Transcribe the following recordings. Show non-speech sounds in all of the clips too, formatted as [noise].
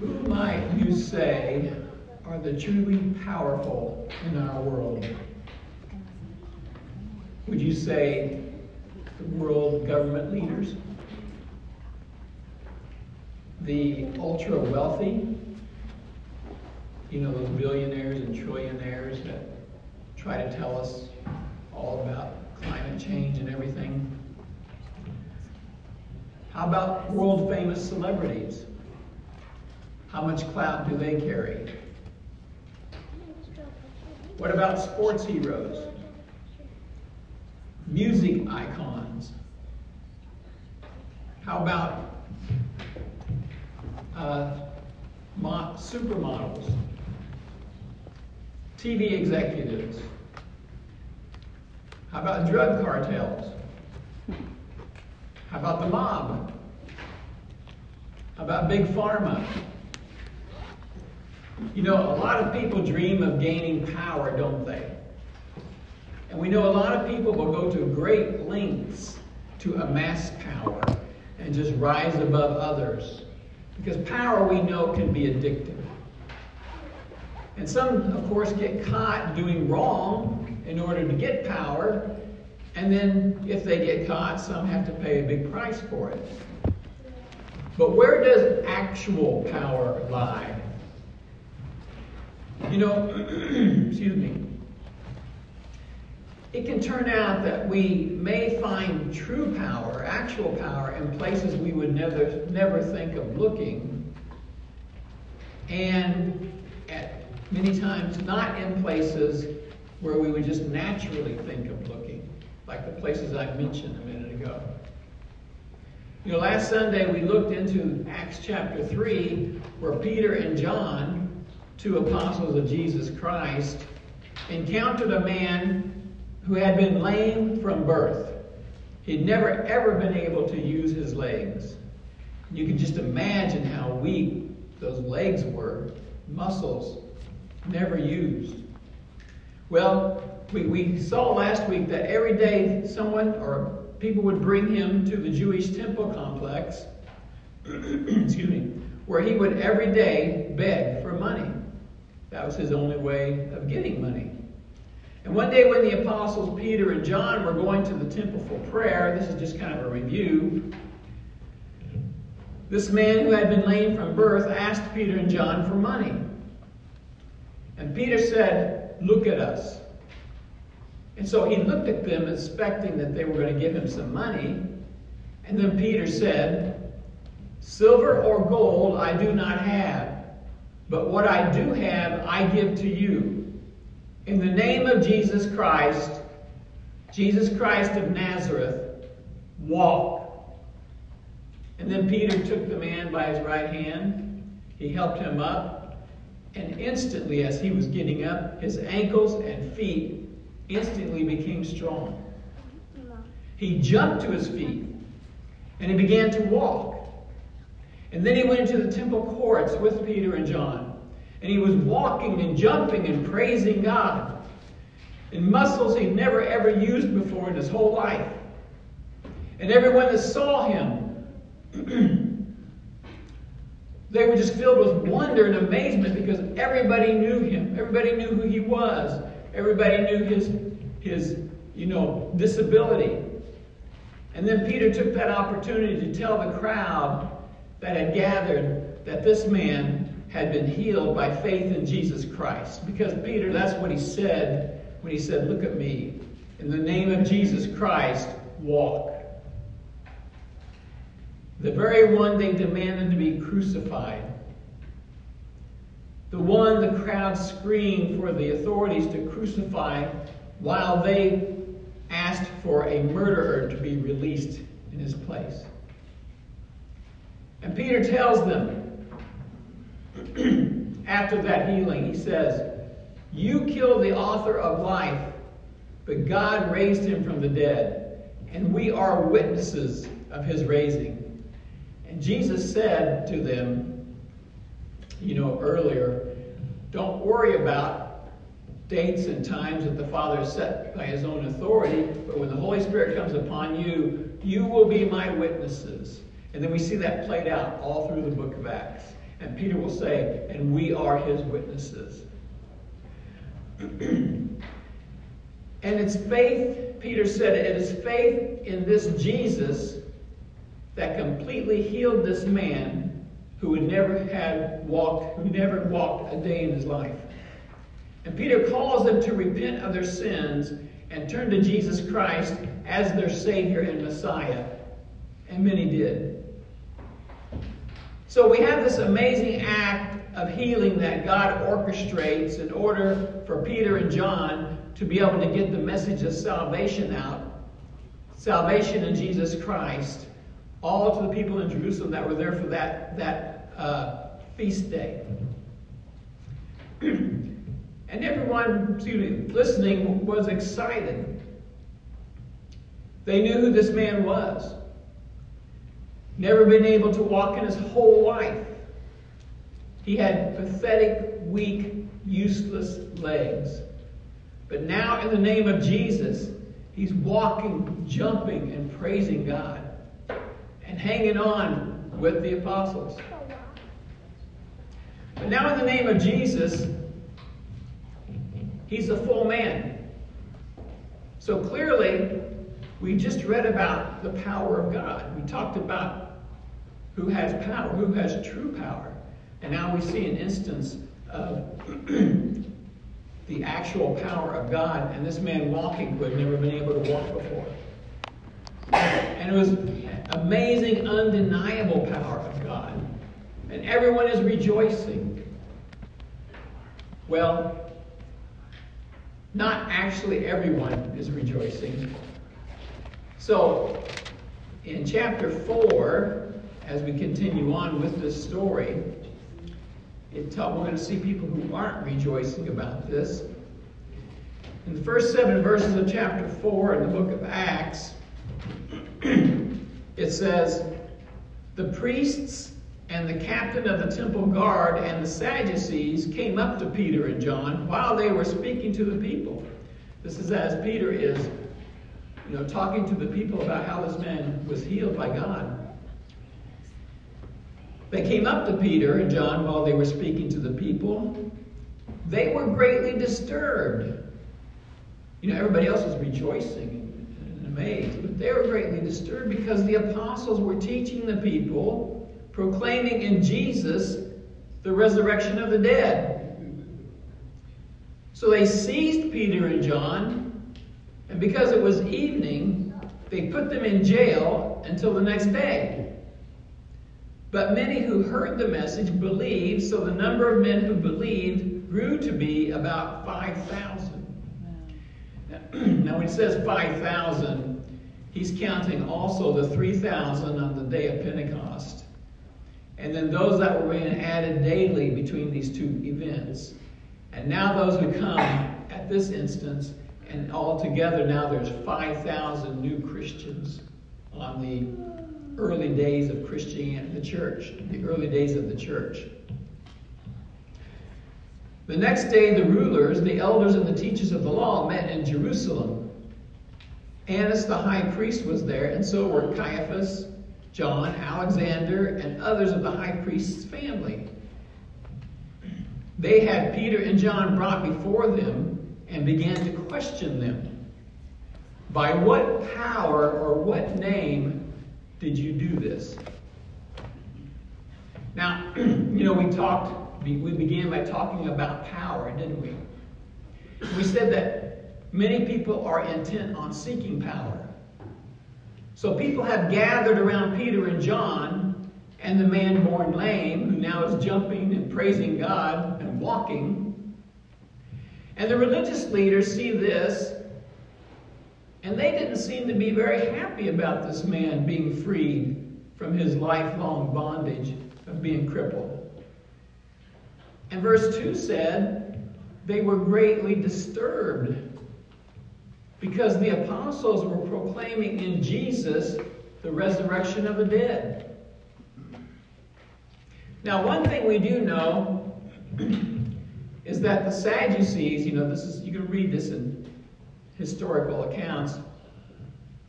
Who might you say are the truly powerful in our world? Would you say the world government leaders? The ultra wealthy? You know, those billionaires and trillionaires that try to tell us all about climate change and everything? How about world famous celebrities? How much clout do they carry? What about sports heroes? Music icons? How about uh, supermodels? TV executives? How about drug cartels? How about the mob? How about big pharma? You know, a lot of people dream of gaining power, don't they? And we know a lot of people will go to great lengths to amass power and just rise above others. Because power, we know, can be addictive. And some, of course, get caught doing wrong in order to get power. And then, if they get caught, some have to pay a big price for it. But where does actual power lie? You know, [clears throat] excuse me. It can turn out that we may find true power, actual power, in places we would never, never think of looking. And at many times not in places where we would just naturally think of looking, like the places I mentioned a minute ago. You know, last Sunday we looked into Acts chapter 3, where Peter and John two apostles of Jesus Christ, encountered a man who had been lame from birth. He'd never ever been able to use his legs. You can just imagine how weak those legs were, muscles never used. Well, we, we saw last week that every day someone or people would bring him to the Jewish temple complex, [clears throat] excuse me, where he would every day beg for money. That was his only way of getting money. And one day when the apostles Peter and John were going to the temple for prayer, this is just kind of a review. This man who had been lame from birth asked Peter and John for money. And Peter said, Look at us. And so he looked at them expecting that they were going to give him some money. And then Peter said, Silver or gold I do not have but what I do have, I give to you. In the name of Jesus Christ, Jesus Christ of Nazareth, walk. And then Peter took the man by his right hand. He helped him up. And instantly, as he was getting up, his ankles and feet instantly became strong. He jumped to his feet and he began to walk. And then he went into the temple courts with Peter and John. And he was walking and jumping and praising God in muscles he'd never ever used before in his whole life. And everyone that saw him, [clears throat] they were just filled with wonder and amazement because everybody knew him. Everybody knew who he was. Everybody knew his, his you know, disability. And then Peter took that opportunity to tell the crowd that had gathered that this man had been healed by faith in Jesus Christ. Because Peter, that's what he said when he said, Look at me. In the name of Jesus Christ, walk. The very one they demanded to be crucified. The one the crowd screamed for the authorities to crucify while they asked for a murderer to be released in his place. And Peter tells them, [clears throat] after that healing, he says, You killed the author of life, but God raised him from the dead, and we are witnesses of his raising. And Jesus said to them, you know, earlier, don't worry about dates and times that the Father set by his own authority, but when the Holy Spirit comes upon you, you will be my witnesses and then we see that played out all through the book of Acts. And Peter will say, and we are his witnesses. [clears throat] and it's faith, Peter said, it is faith in this Jesus that completely healed this man who had never had walked, who never walked a day in his life. And Peter calls them to repent of their sins and turn to Jesus Christ as their Savior and Messiah. And many did. So we have this amazing act of healing that God orchestrates in order for Peter and John to be able to get the message of salvation out. Salvation in Jesus Christ. All to the people in Jerusalem that were there for that, that uh, feast day. [clears throat] and everyone me, listening was excited. They knew who this man was. Never been able to walk in his whole life. He had pathetic, weak, useless legs. But now, in the name of Jesus, he's walking, jumping, and praising God and hanging on with the apostles. But now, in the name of Jesus, he's a full man. So clearly, we just read about the power of God. We talked about who has power, who has true power. And now we see an instance of [clears throat] the actual power of God and this man walking who had never been able to walk before. And it was amazing, undeniable power of God. And everyone is rejoicing. Well, not actually everyone is rejoicing. So, in chapter 4, as we continue on with this story, it we're going to see people who aren't rejoicing about this. In the first seven verses of chapter 4 in the book of Acts, [clears throat] it says, The priests and the captain of the temple guard and the Sadducees came up to Peter and John while they were speaking to the people. This is as Peter is, you know, talking to the people about how this man was healed by God. They came up to Peter and John while they were speaking to the people. They were greatly disturbed. You know, everybody else was rejoicing and amazed, but they were greatly disturbed because the apostles were teaching the people, proclaiming in Jesus the resurrection of the dead. So they seized Peter and John, and because it was evening, they put them in jail until the next day. But many who heard the message believed, so the number of men who believed grew to be about 5,000. [clears throat] Now, when he says 5,000, he's counting also the 3,000 on the day of Pentecost. And then those that were being added daily between these two events. And now those who come at this instance, and altogether now there's 5,000 new Christians on the early days of Christianity, the church, the early days of the church. The next day, the rulers, the elders, and the teachers of the law met in Jerusalem. Annas the high priest was there, and so were Caiaphas, John, Alexander, and others of the high priest's family. They had Peter and John brought before them and began to question them. By what power or what name did you do this? Now, [clears throat] you know, we talked, we began by talking about power, didn't we? We said that many people are intent on seeking power. So people have gathered around Peter and John and the man born lame, who now is jumping and praising God and walking. And the religious leaders see this and they didn't seem to be very happy about this man being freed from his lifelong bondage of being crippled. And verse 2 said, they were greatly disturbed because the apostles were proclaiming in Jesus the resurrection of the dead. Now, one thing we do know [clears throat] is that the Sadducees, you know, this is you can read this in historical accounts,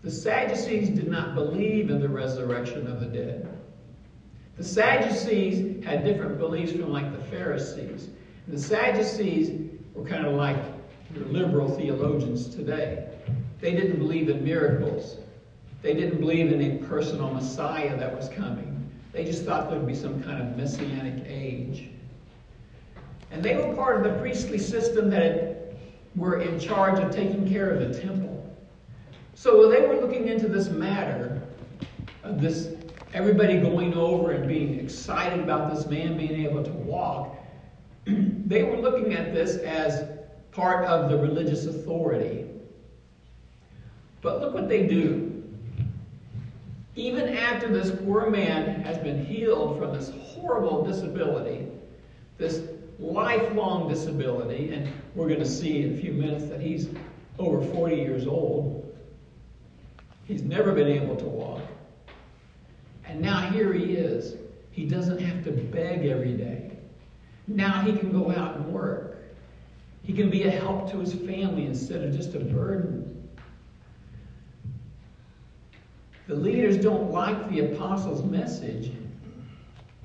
the Sadducees did not believe in the resurrection of the dead. The Sadducees had different beliefs from like the Pharisees. And the Sadducees were kind of like your liberal theologians today. They didn't believe in miracles. They didn't believe in a personal Messiah that was coming. They just thought there would be some kind of messianic age. And they were part of the priestly system that were in charge of taking care of the temple. So they were looking into this matter of this everybody going over and being excited about this man being able to walk. [clears throat] they were looking at this as part of the religious authority. But look what they do. Even after this poor man has been healed from this horrible disability, this lifelong disability, and we're going to see in a few minutes that he's over 40 years old. He's never been able to walk. And now here he is. He doesn't have to beg every day. Now he can go out and work. He can be a help to his family instead of just a burden. The leaders don't like the apostles' message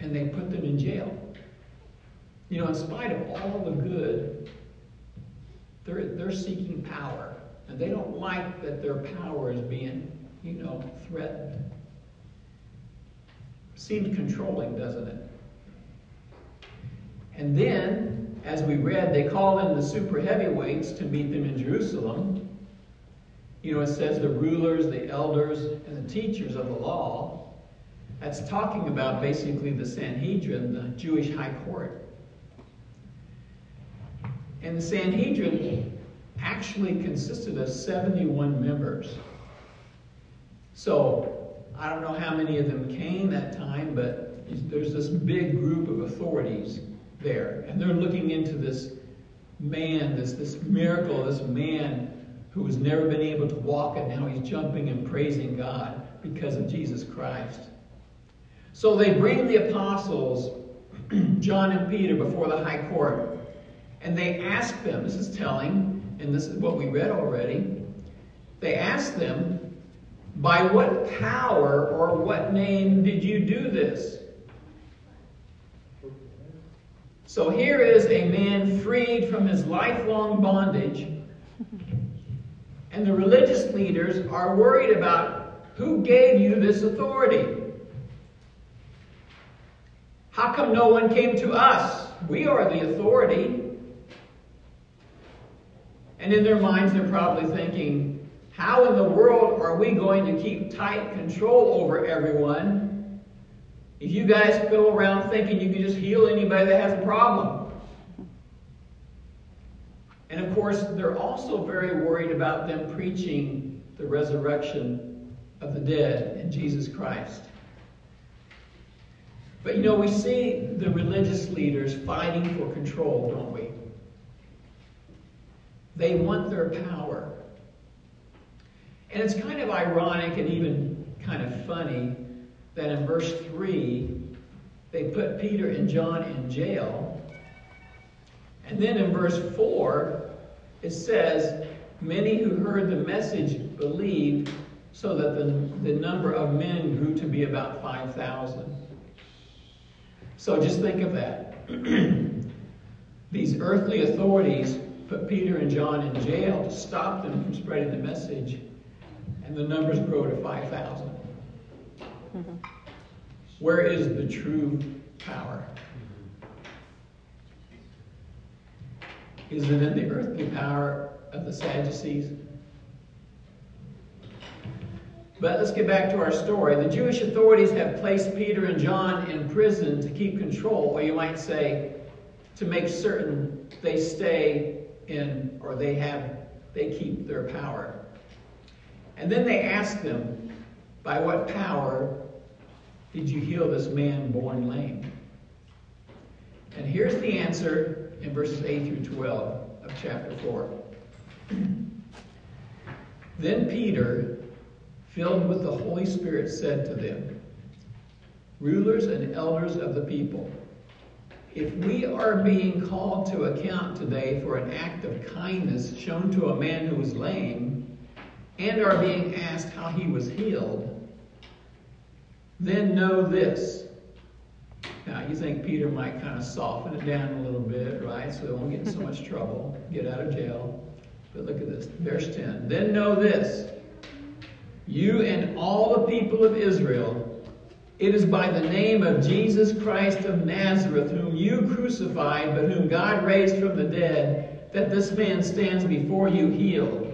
and they put them in jail. You know, in spite of all the good, they're, they're seeking power. And they don't like that their power is being, you know, threatened. Seems controlling, doesn't it? And then, as we read, they call in the super heavyweights to meet them in Jerusalem. You know, it says the rulers, the elders, and the teachers of the law. That's talking about basically the Sanhedrin, the Jewish high court. And the Sanhedrin actually consisted of 71 members. So, I don't know how many of them came that time, but there's this big group of authorities there. And they're looking into this man, this, this miracle, this man who has never been able to walk, and now he's jumping and praising God because of Jesus Christ. So they bring the apostles, [clears throat] John and Peter, before the high court, and they ask them, this is telling, and this is what we read already, they ask them, by what power or what name did you do this? So here is a man freed from his lifelong bondage and the religious leaders are worried about who gave you this authority? How come no one came to us? We are the authority. And in their minds, they're probably thinking, how in the world are we going to keep tight control over everyone if you guys go around thinking you can just heal anybody that has a problem? And of course, they're also very worried about them preaching the resurrection of the dead in Jesus Christ. But you know, we see the religious leaders fighting for control, don't we? They want their power. And it's kind of ironic and even kind of funny that in verse 3, they put Peter and John in jail. And then in verse 4, it says, Many who heard the message believed, so that the, the number of men grew to be about 5,000. So just think of that. [clears throat] These earthly authorities put Peter and John in jail to stop them from spreading the message, and the numbers grow to 5,000. Mm-hmm. Where is the true power? Is it in the earthly power of the Sadducees? But let's get back to our story. The Jewish authorities have placed Peter and John in prison to keep control, or you might say, to make certain they stay in, or they have, they keep their power. And then they ask them, by what power did you heal this man born lame? And here's the answer in verses 8 through 12 of chapter 4. [clears throat] then Peter, filled with the Holy Spirit, said to them, Rulers and elders of the people, if we are being called to account today for an act of kindness shown to a man who was lame, and are being asked how he was healed, then know this Now, you think Peter might kind of soften it down a little bit, right? So they won't get in so much [laughs] trouble, get out of jail. But look at this, verse 10. Then know this you and all the people of Israel, it is by the name of Jesus Christ of Nazareth, whom you crucified, but whom God raised from the dead, that this man stands before you healed.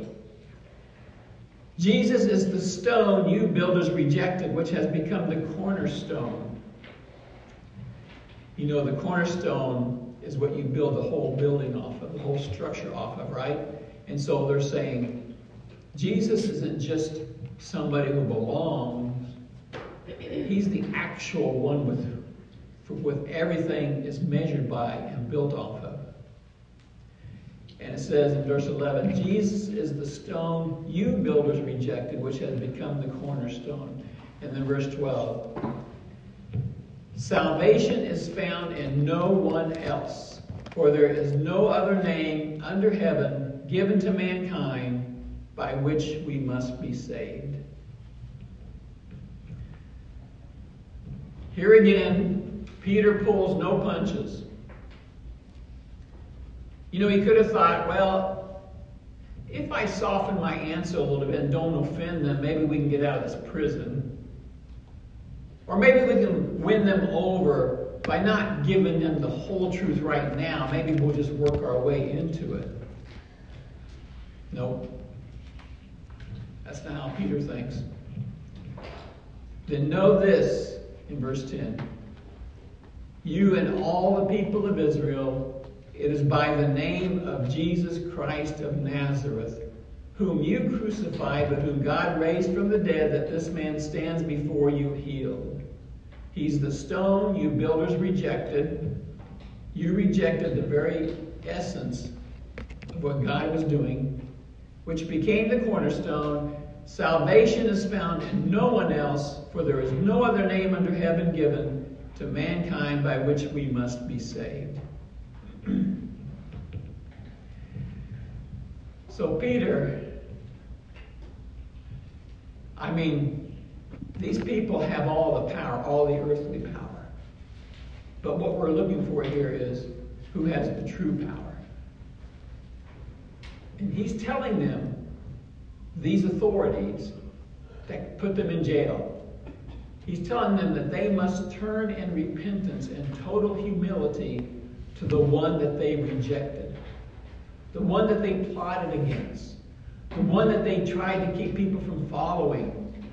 Jesus is the stone you builders rejected, which has become the cornerstone. You know, the cornerstone is what you build the whole building off of, the whole structure off of, right? And so they're saying Jesus isn't just somebody who belongs, he's the actual one with, with everything is measured by and built off of. And it says in verse 11, Jesus is the stone you builders rejected, which has become the cornerstone. And then verse 12, salvation is found in no one else, for there is no other name under heaven given to mankind by which we must be saved. Here again, Peter pulls no punches. You know, he could have thought, well, if I soften my answer a little bit and don't offend them, maybe we can get out of this prison. Or maybe we can win them over by not giving them the whole truth right now. Maybe we'll just work our way into it. Nope. That's not how Peter thinks. Then know this in verse 10 You and all the people of Israel, it is by the name of Jesus Christ of Nazareth, whom you crucified, but whom God raised from the dead, that this man stands before you healed. He's the stone you builders rejected. You rejected the very essence of what God was doing, which became the cornerstone Salvation is found in no one else, for there is no other name under heaven given to mankind by which we must be saved. [clears throat] so, Peter, I mean, these people have all the power, all the earthly power. But what we're looking for here is who has the true power. And he's telling them these authorities that put them in jail. He's telling them that they must turn in repentance and total humility to the one that they rejected, the one that they plotted against, the one that they tried to keep people from following.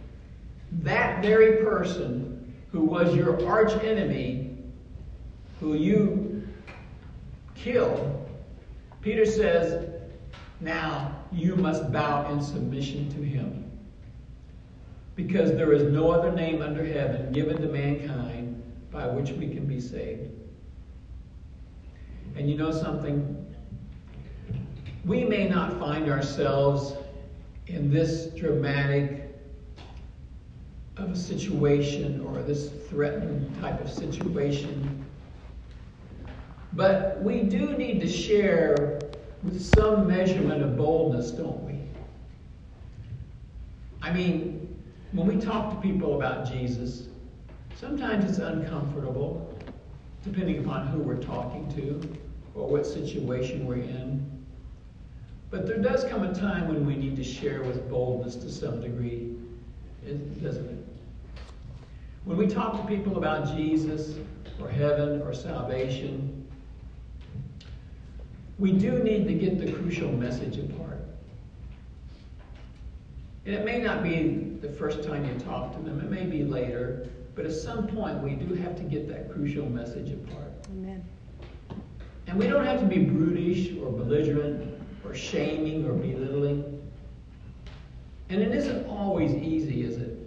That very person who was your arch enemy, who you killed, Peter says, now you must bow in submission to him. Because there is no other name under heaven given to mankind by which we can be saved. And you know something? We may not find ourselves in this dramatic of a situation or this threatened type of situation. But we do need to share with some measurement of boldness, don't we? I mean, when we talk to people about Jesus, sometimes it's uncomfortable, depending upon who we're talking to or what situation we're in. But there does come a time when we need to share with boldness to some degree, doesn't it? When we talk to people about Jesus or heaven or salvation, we do need to get the crucial message apart. And it may not be the first time you talk to them, it may be later, but at some point we do have to get that crucial message apart. Amen. And we don't have to be brutish or belligerent or shaming or belittling. And it isn't always easy, is it?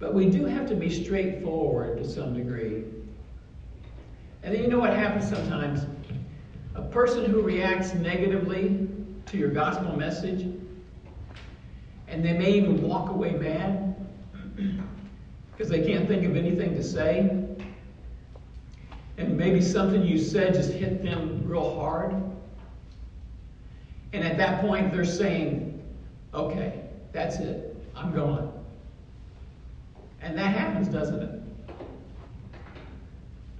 But we do have to be straightforward to some degree. And then you know what happens sometimes? A person who reacts negatively to your gospel message, and they may even walk away mad because they can't think of anything to say. And maybe something you said just hit them real hard. And at that point, they're saying, okay, that's it. I'm gone. And that happens, doesn't it?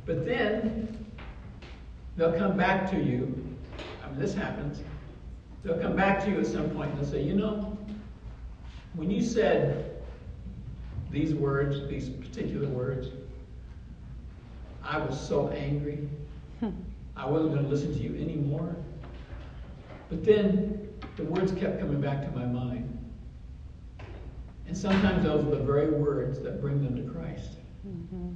But then they'll come back to you. I mean, this happens. They'll come back to you at some point and they'll say, you know, when you said these words, these particular words, I was so angry. I wasn't going to listen to you anymore. But then the words kept coming back to my mind. And sometimes those are the very words that bring them to Christ. Mm-hmm.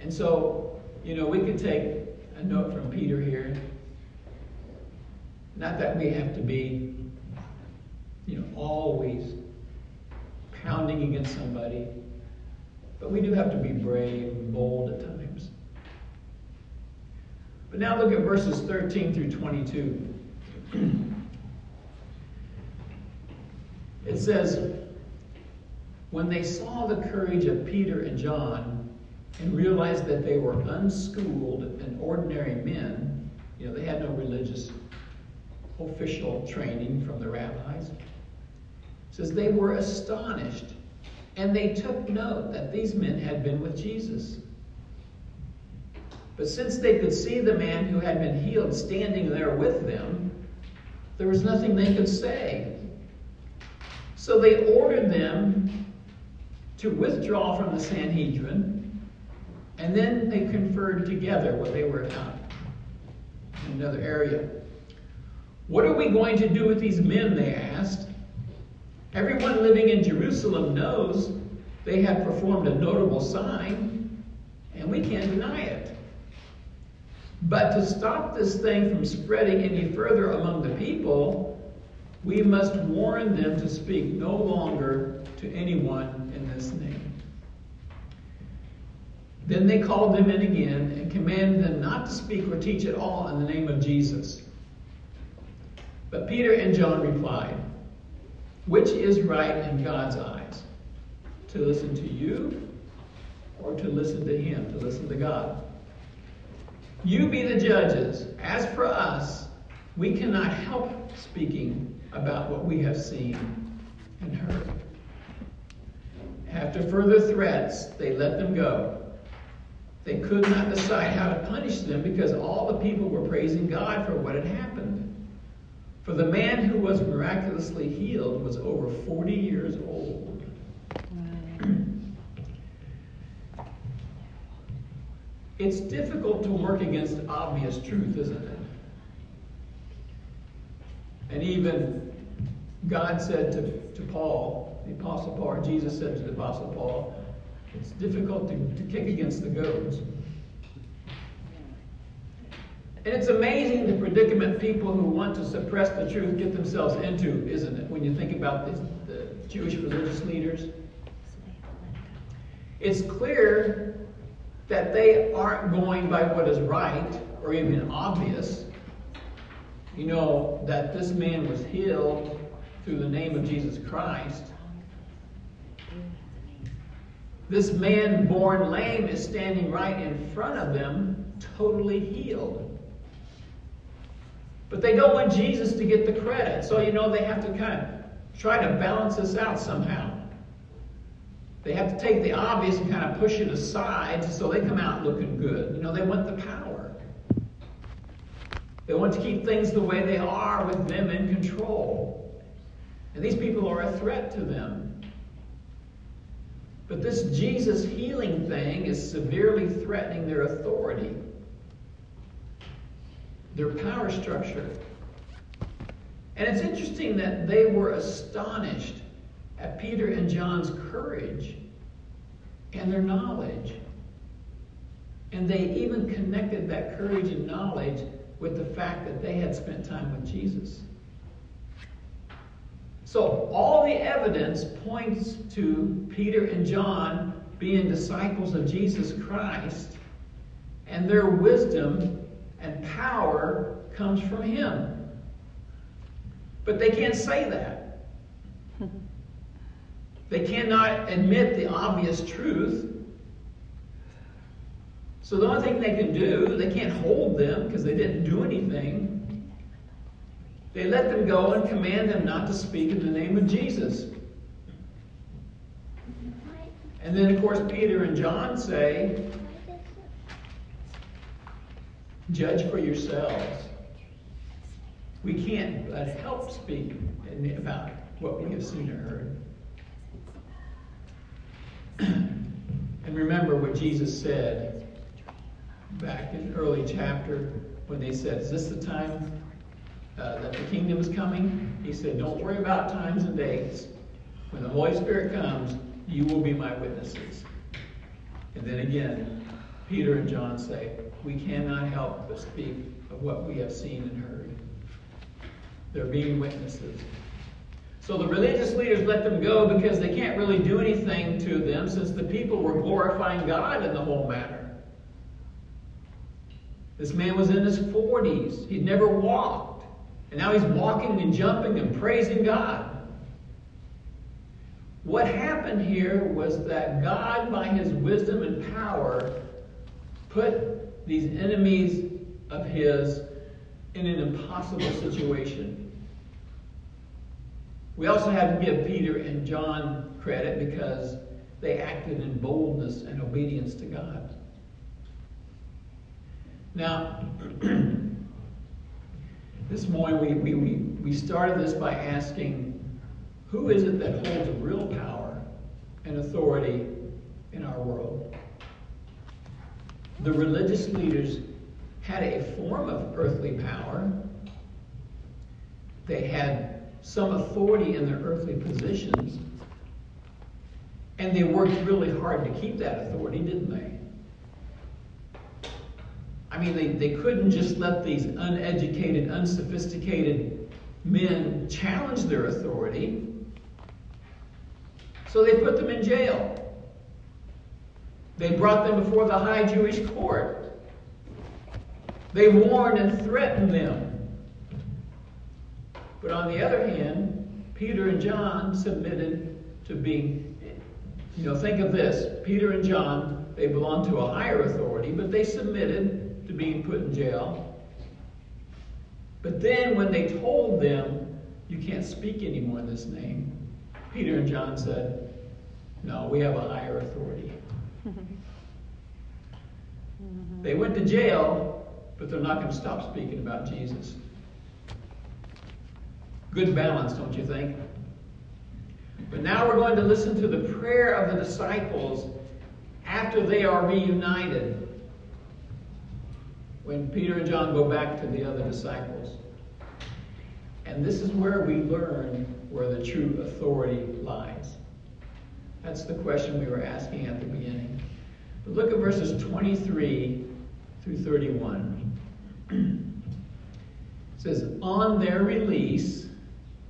And so, you know, we could take a note from Peter here. Not that we have to be, you know, always pounding against somebody, but we do have to be brave and bold at times. But now look at verses 13 through 22. it says, When they saw the courage of Peter and John and realized that they were unschooled and ordinary men, you know, they had no religious official training from the rabbis, says they were astonished and they took note that these men had been with Jesus. But since they could see the man who had been healed standing there with them, there was nothing they could say. So they ordered them to withdraw from the Sanhedrin, and then they conferred together when they were out in another area. What are we going to do with these men? They asked. Everyone living in Jerusalem knows they have performed a notable sign, and we can't deny it. But to stop this thing from spreading any further among the people, we must warn them to speak no longer to anyone in this name. Then they called them in again and commanded them not to speak or teach at all in the name of Jesus. But Peter and John replied, Which is right in God's eyes? To listen to you or to listen to Him, to listen to God? You be the judges. As for us, we cannot help speaking about what we have seen and heard. After further threats, they let them go. They could not decide how to punish them because all the people were praising God for what had happened. For the man who was miraculously healed was over 40 years old. Wow. It's difficult to work against obvious truth, isn't it? And even God said to, to Paul, the Apostle Paul, Jesus said to the Apostle Paul, it's difficult to, to kick against the goads. And it's amazing the predicament people who want to suppress the truth get themselves into, isn't it? When you think about the, the Jewish religious leaders. It's clear that they aren't going by what is right or even obvious. You know, that this man was healed through the name of Jesus Christ. This man born lame is standing right in front of them, totally healed. But they don't want Jesus to get the credit. So, you know, they have to kind of try to balance this out somehow. They have to take the obvious and kind of push it aside so they come out looking good. You know, they want the power. They want to keep things the way they are with them in control. And these people are a threat to them. But this Jesus healing thing is severely threatening their authority, their power structure. And it's interesting that they were astonished at Peter and John's courage and their knowledge. And they even connected that courage and knowledge with the fact that they had spent time with Jesus. So all the evidence points to Peter and John being disciples of Jesus Christ, and their wisdom and power comes from Him. But they can't say that. They cannot admit the obvious truth. So the only thing they can do, they can't hold them because they didn't do anything. They let them go and command them not to speak in the name of Jesus. And then, of course, Peter and John say, Judge for yourselves. We can't but help speak about what we have seen or heard. [clears throat] and remember what Jesus said back in early chapter when they said, Is this the time uh, that the kingdom is coming? He said, Don't worry about times and dates. When the Holy Spirit comes, you will be my witnesses. And then again, Peter and John say, We cannot help but speak of what we have seen and heard. They're being witnesses. So the religious leaders let them go because they can't really do anything to them since the people were glorifying God in the whole matter. This man was in his 40s. He'd never walked. And now he's walking and jumping and praising God. What happened here was that God, by his wisdom and power, put these enemies of his in an impossible situation. We also have to give Peter and John credit because they acted in boldness and obedience to God. Now, [clears throat] this morning we, we, we, started this by asking who is it that holds real power and authority in our world? The religious leaders had a form of earthly power. They had some authority in their earthly positions. And they worked really hard to keep that authority, didn't they? I mean, they, they couldn't just let these uneducated, unsophisticated men challenge their authority. So they put them in jail. They brought them before the high Jewish court. They warned and threatened them. But on the other hand, Peter and John submitted to being, you know, think of this Peter and John, they belonged to a higher authority, but they submitted to being put in jail. But then when they told them, you can't speak anymore in this name, Peter and John said, no, we have a higher authority. [laughs] they went to jail, but they're not going to stop speaking about Jesus. Good balance, don't you think? But now we're going to listen to the prayer of the disciples after they are reunited. When Peter and John go back to the other disciples. And this is where we learn where the true authority lies. That's the question we were asking at the beginning. But look at verses 23 through 31. it says, On their release,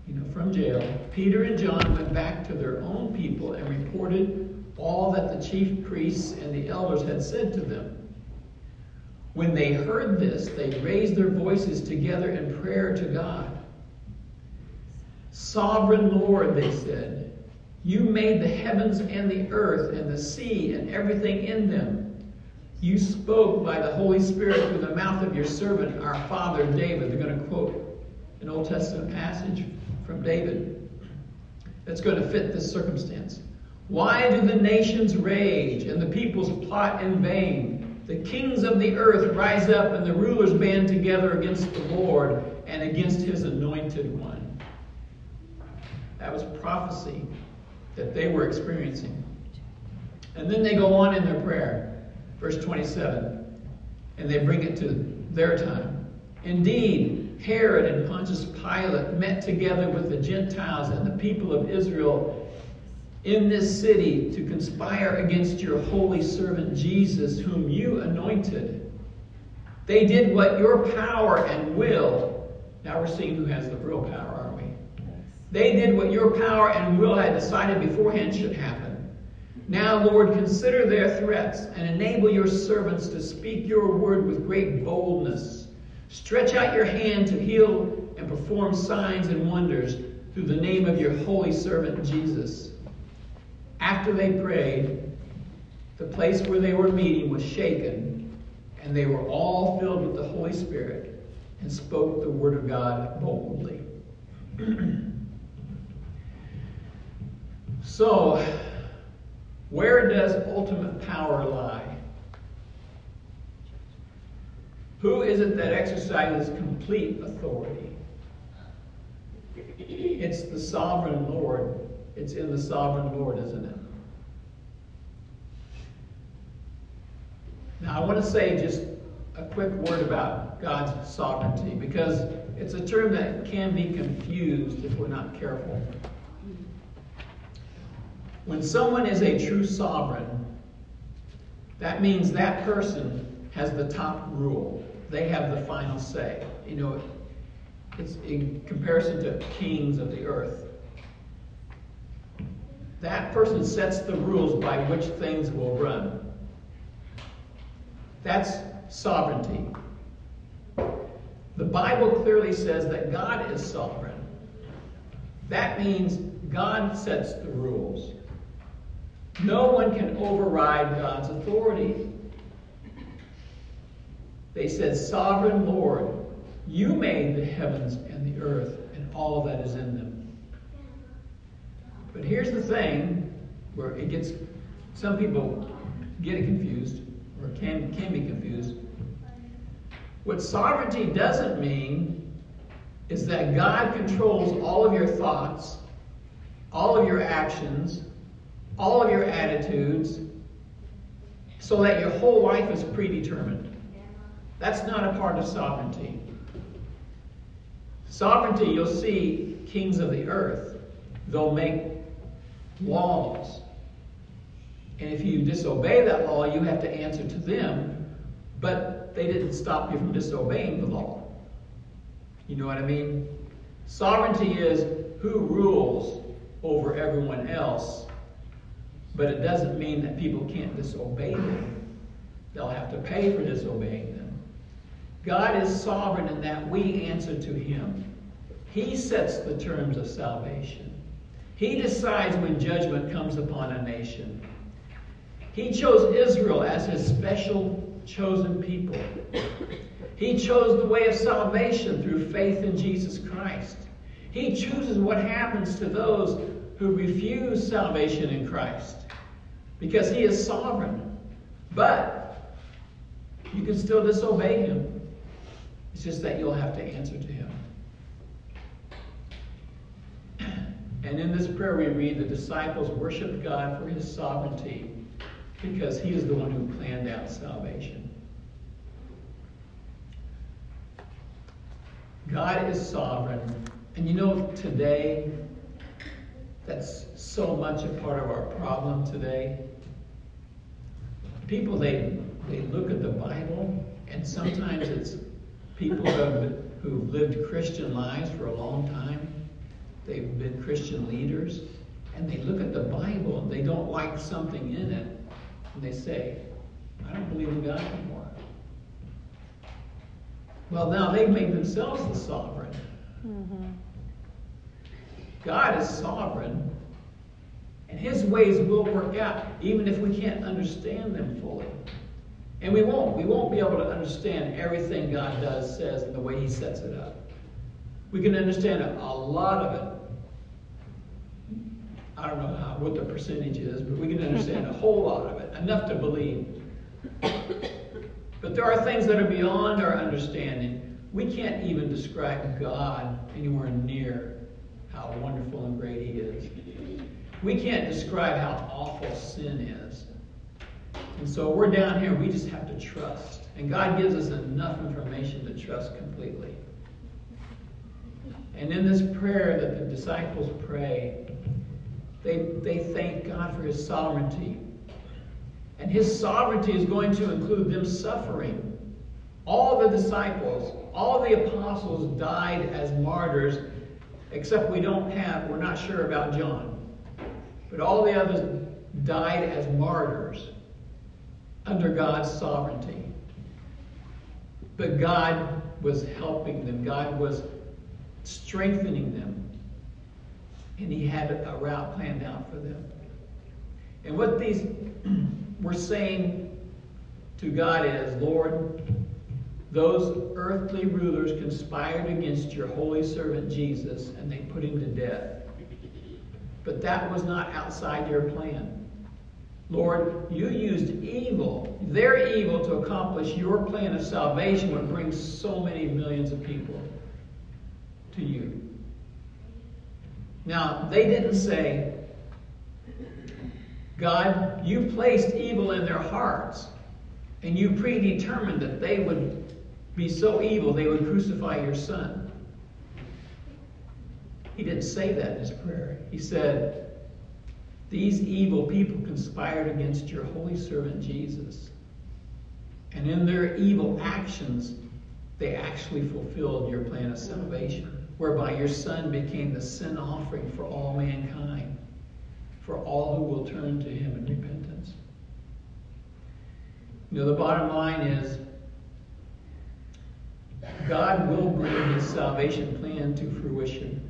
you know, from jail, Peter and John went back to their own people and reported all that the chief priests and the elders had said to them. When they heard this, they raised their voices together in prayer to God. Sovereign Lord, they said, you made the heavens and the earth and the sea and everything in them. You spoke by the Holy Spirit through the mouth of your servant, our father David. They're going to quote an Old Testament passage from David that's going to fit this circumstance. Why do the nations rage and the peoples plot in vain? The kings of the earth rise up and the rulers band together against the Lord and against his anointed one. That was prophecy that they were experiencing. And then they go on in their prayer, verse 27, and they bring it to their time. Indeed, Herod and Pontius Pilate met together with the Gentiles and the people of Israel in this city to conspire against your holy servant Jesus, whom you anointed. They did what your power and will, now we're seeing who has the real power, aren't we? They did what your power and will had decided beforehand should happen. Now, Lord, consider their threats and enable your servants to speak your word with great boldness Stretch out your hand to heal and perform signs and wonders through the name of your holy servant Jesus. After they prayed, the place where they were meeting was shaken, and they were all filled with the Holy Spirit and spoke the word of God boldly. [clears throat] so, Where does ultimate power lie? Who is it that exercises complete authority? It's the sovereign Lord. It's in the sovereign Lord, isn't it? Now, I want to say just a quick word about God's sovereignty because it's a term that can be confused if we're not careful. When someone is a true sovereign, that means that person has the top rule. They have the final say. You know, it's in comparison to kings of the earth. That person sets the rules by which things will run. That's sovereignty. The Bible clearly says that God is sovereign. That means God sets the rules. No one can override God's authority. They said, Sovereign Lord, you made the heavens and the earth and all that is in them. But here's the thing where it gets, some people get it confused or can, can be confused. What sovereignty doesn't mean is that God controls all of your thoughts, all of your actions, all of your attitudes, so that your whole life is predetermined. That's not a part of sovereignty. Sovereignty, you'll see kings of the earth, they'll make laws. And if you disobey that law, you have to answer to them. But they didn't stop you from disobeying the law. You know what I mean? Sovereignty is who rules over everyone else, but it doesn't mean that people can't disobey them. They'll have to pay for disobeying them. God is sovereign in that we answer to Him. He sets the terms of salvation. He decides when judgment comes upon a nation. He chose Israel as His special chosen people. He chose the way of salvation through faith in Jesus Christ. He chooses what happens to those who refuse salvation in Christ because He is sovereign. But you can still disobey Him. It's just that you'll have to answer to him. And in this prayer, we read the disciples worshiped God for his sovereignty because he is the one who planned out salvation. God is sovereign. And you know, today, that's so much a part of our problem today. People, they, they look at the Bible, and sometimes it's people who who've lived Christian lives for a long time. They've been Christian leaders, and they look at the Bible and they don't like something in it, and they say, I don't believe in God anymore. Well, now they've made themselves the sovereign. Mm-hmm. God is sovereign, and His ways will work out, even if we can't understand them fully. And we won't. We won't be able to understand everything God does, says, and the way He sets it up. We can understand a, a lot of it. I don't know how, what the percentage is, but we can understand a whole lot of it, enough to believe. But there are things that are beyond our understanding. We can't even describe God anywhere near how wonderful and great He is. We can't describe how awful sin is. And so we're down here, we just have to trust. And God gives us enough information to trust completely. And in this prayer that the disciples pray, they, they thank God for his sovereignty. And his sovereignty is going to include them suffering. All the disciples, all the apostles died as martyrs, except we don't have, we're not sure about John. But all the others died as martyrs under God's sovereignty. But God was helping them, God was strengthening them. And He had a route planned out for them. And what these [clears throat] were saying to God is, Lord, those earthly rulers conspired against your holy servant Jesus and they put him to death. But that was not outside your plan. Lord, you used evil, their evil, to accomplish your plan of salvation, would bring so many millions of people to you. Now, they didn't say, God, you placed evil in their hearts, and you predetermined that they would be so evil they would crucify your son. He didn't say that in his prayer. He said, These evil people conspired against your holy servant Jesus. And in their evil actions, they actually fulfilled your plan of salvation, whereby your son became the sin offering for all mankind, for all who will turn to him in repentance. You know, the bottom line is God will bring his salvation plan to fruition.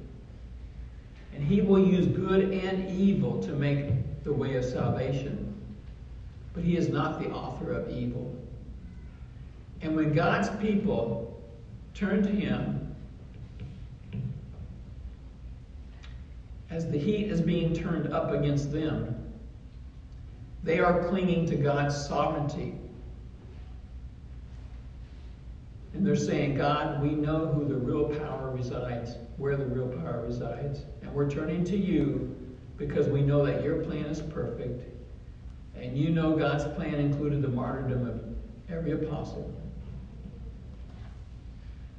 And he will use good and evil to make the way of salvation. But he is not the author of evil. And when God's people turn to him, as the heat is being turned up against them, they are clinging to God's sovereignty. And they're saying, God, we know who the real power resides, where the real power resides. And we're turning to you because we know that your plan is perfect. And you know God's plan included the martyrdom of every apostle.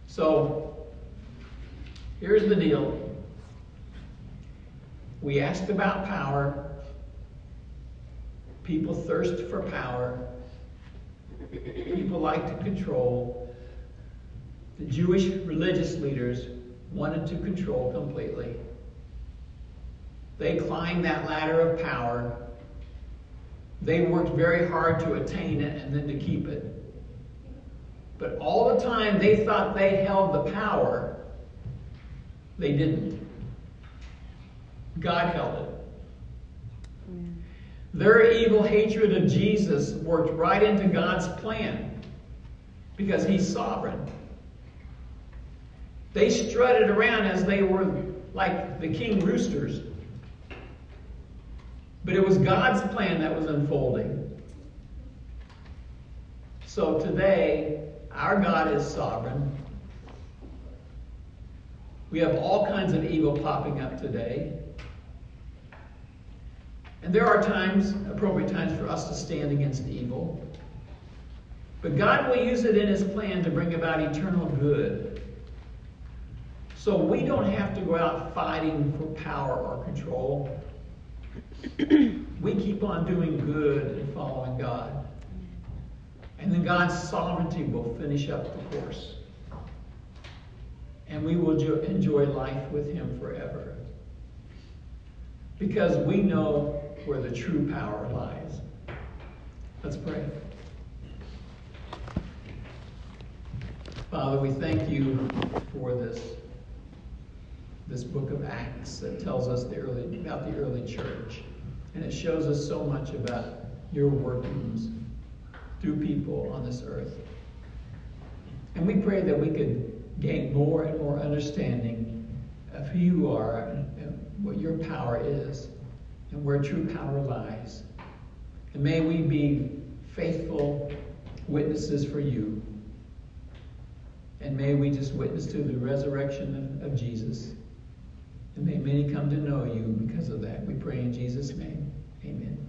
So, here's the deal. We asked about power. People thirst for power. People like to control the Jewish religious leaders wanted to control completely. They climbed that ladder of power. They worked very hard to attain it and then to keep it. But all the time they thought they held the power, they didn't. God held it. Their evil hatred of Jesus worked right into God's plan because He's sovereign. They strutted around as they were like the king roosters. But it was God's plan that was unfolding. So today, our God is sovereign. We have all kinds of evil popping up today. And there are times, appropriate times, for us to stand against evil. But God will use it in His plan to bring about eternal good. So we don't have to go out fighting for power or control. we keep on doing good and following God. And then God's sovereignty will finish up the course. And we will enjoy life with Him forever. Because we know where the true power lies. Let's pray. Father, we thank you for this this book of Acts that tells us the early, about the early church. And it shows us so much about your workings through people on this earth. And we pray that we could gain more and more understanding of who you are and what your power is and where true power lies. And may we be faithful witnesses for you. And may we just witness to the resurrection of, of Jesus. And may many come to know you because of that. We pray in Jesus' name. Amen.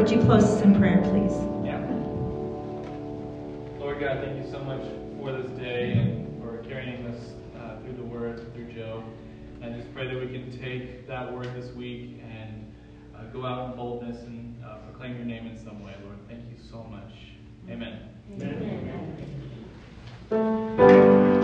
would you close us in prayer, please? Yeah. Lord God, thank you so much for this day and for carrying us uh, through the word, through Joe. And I just pray that we can take that word this week and uh, go out in boldness and uh, proclaim your name in some way, Lord. Thank you so much. Amen. Amen. Amen. Amen.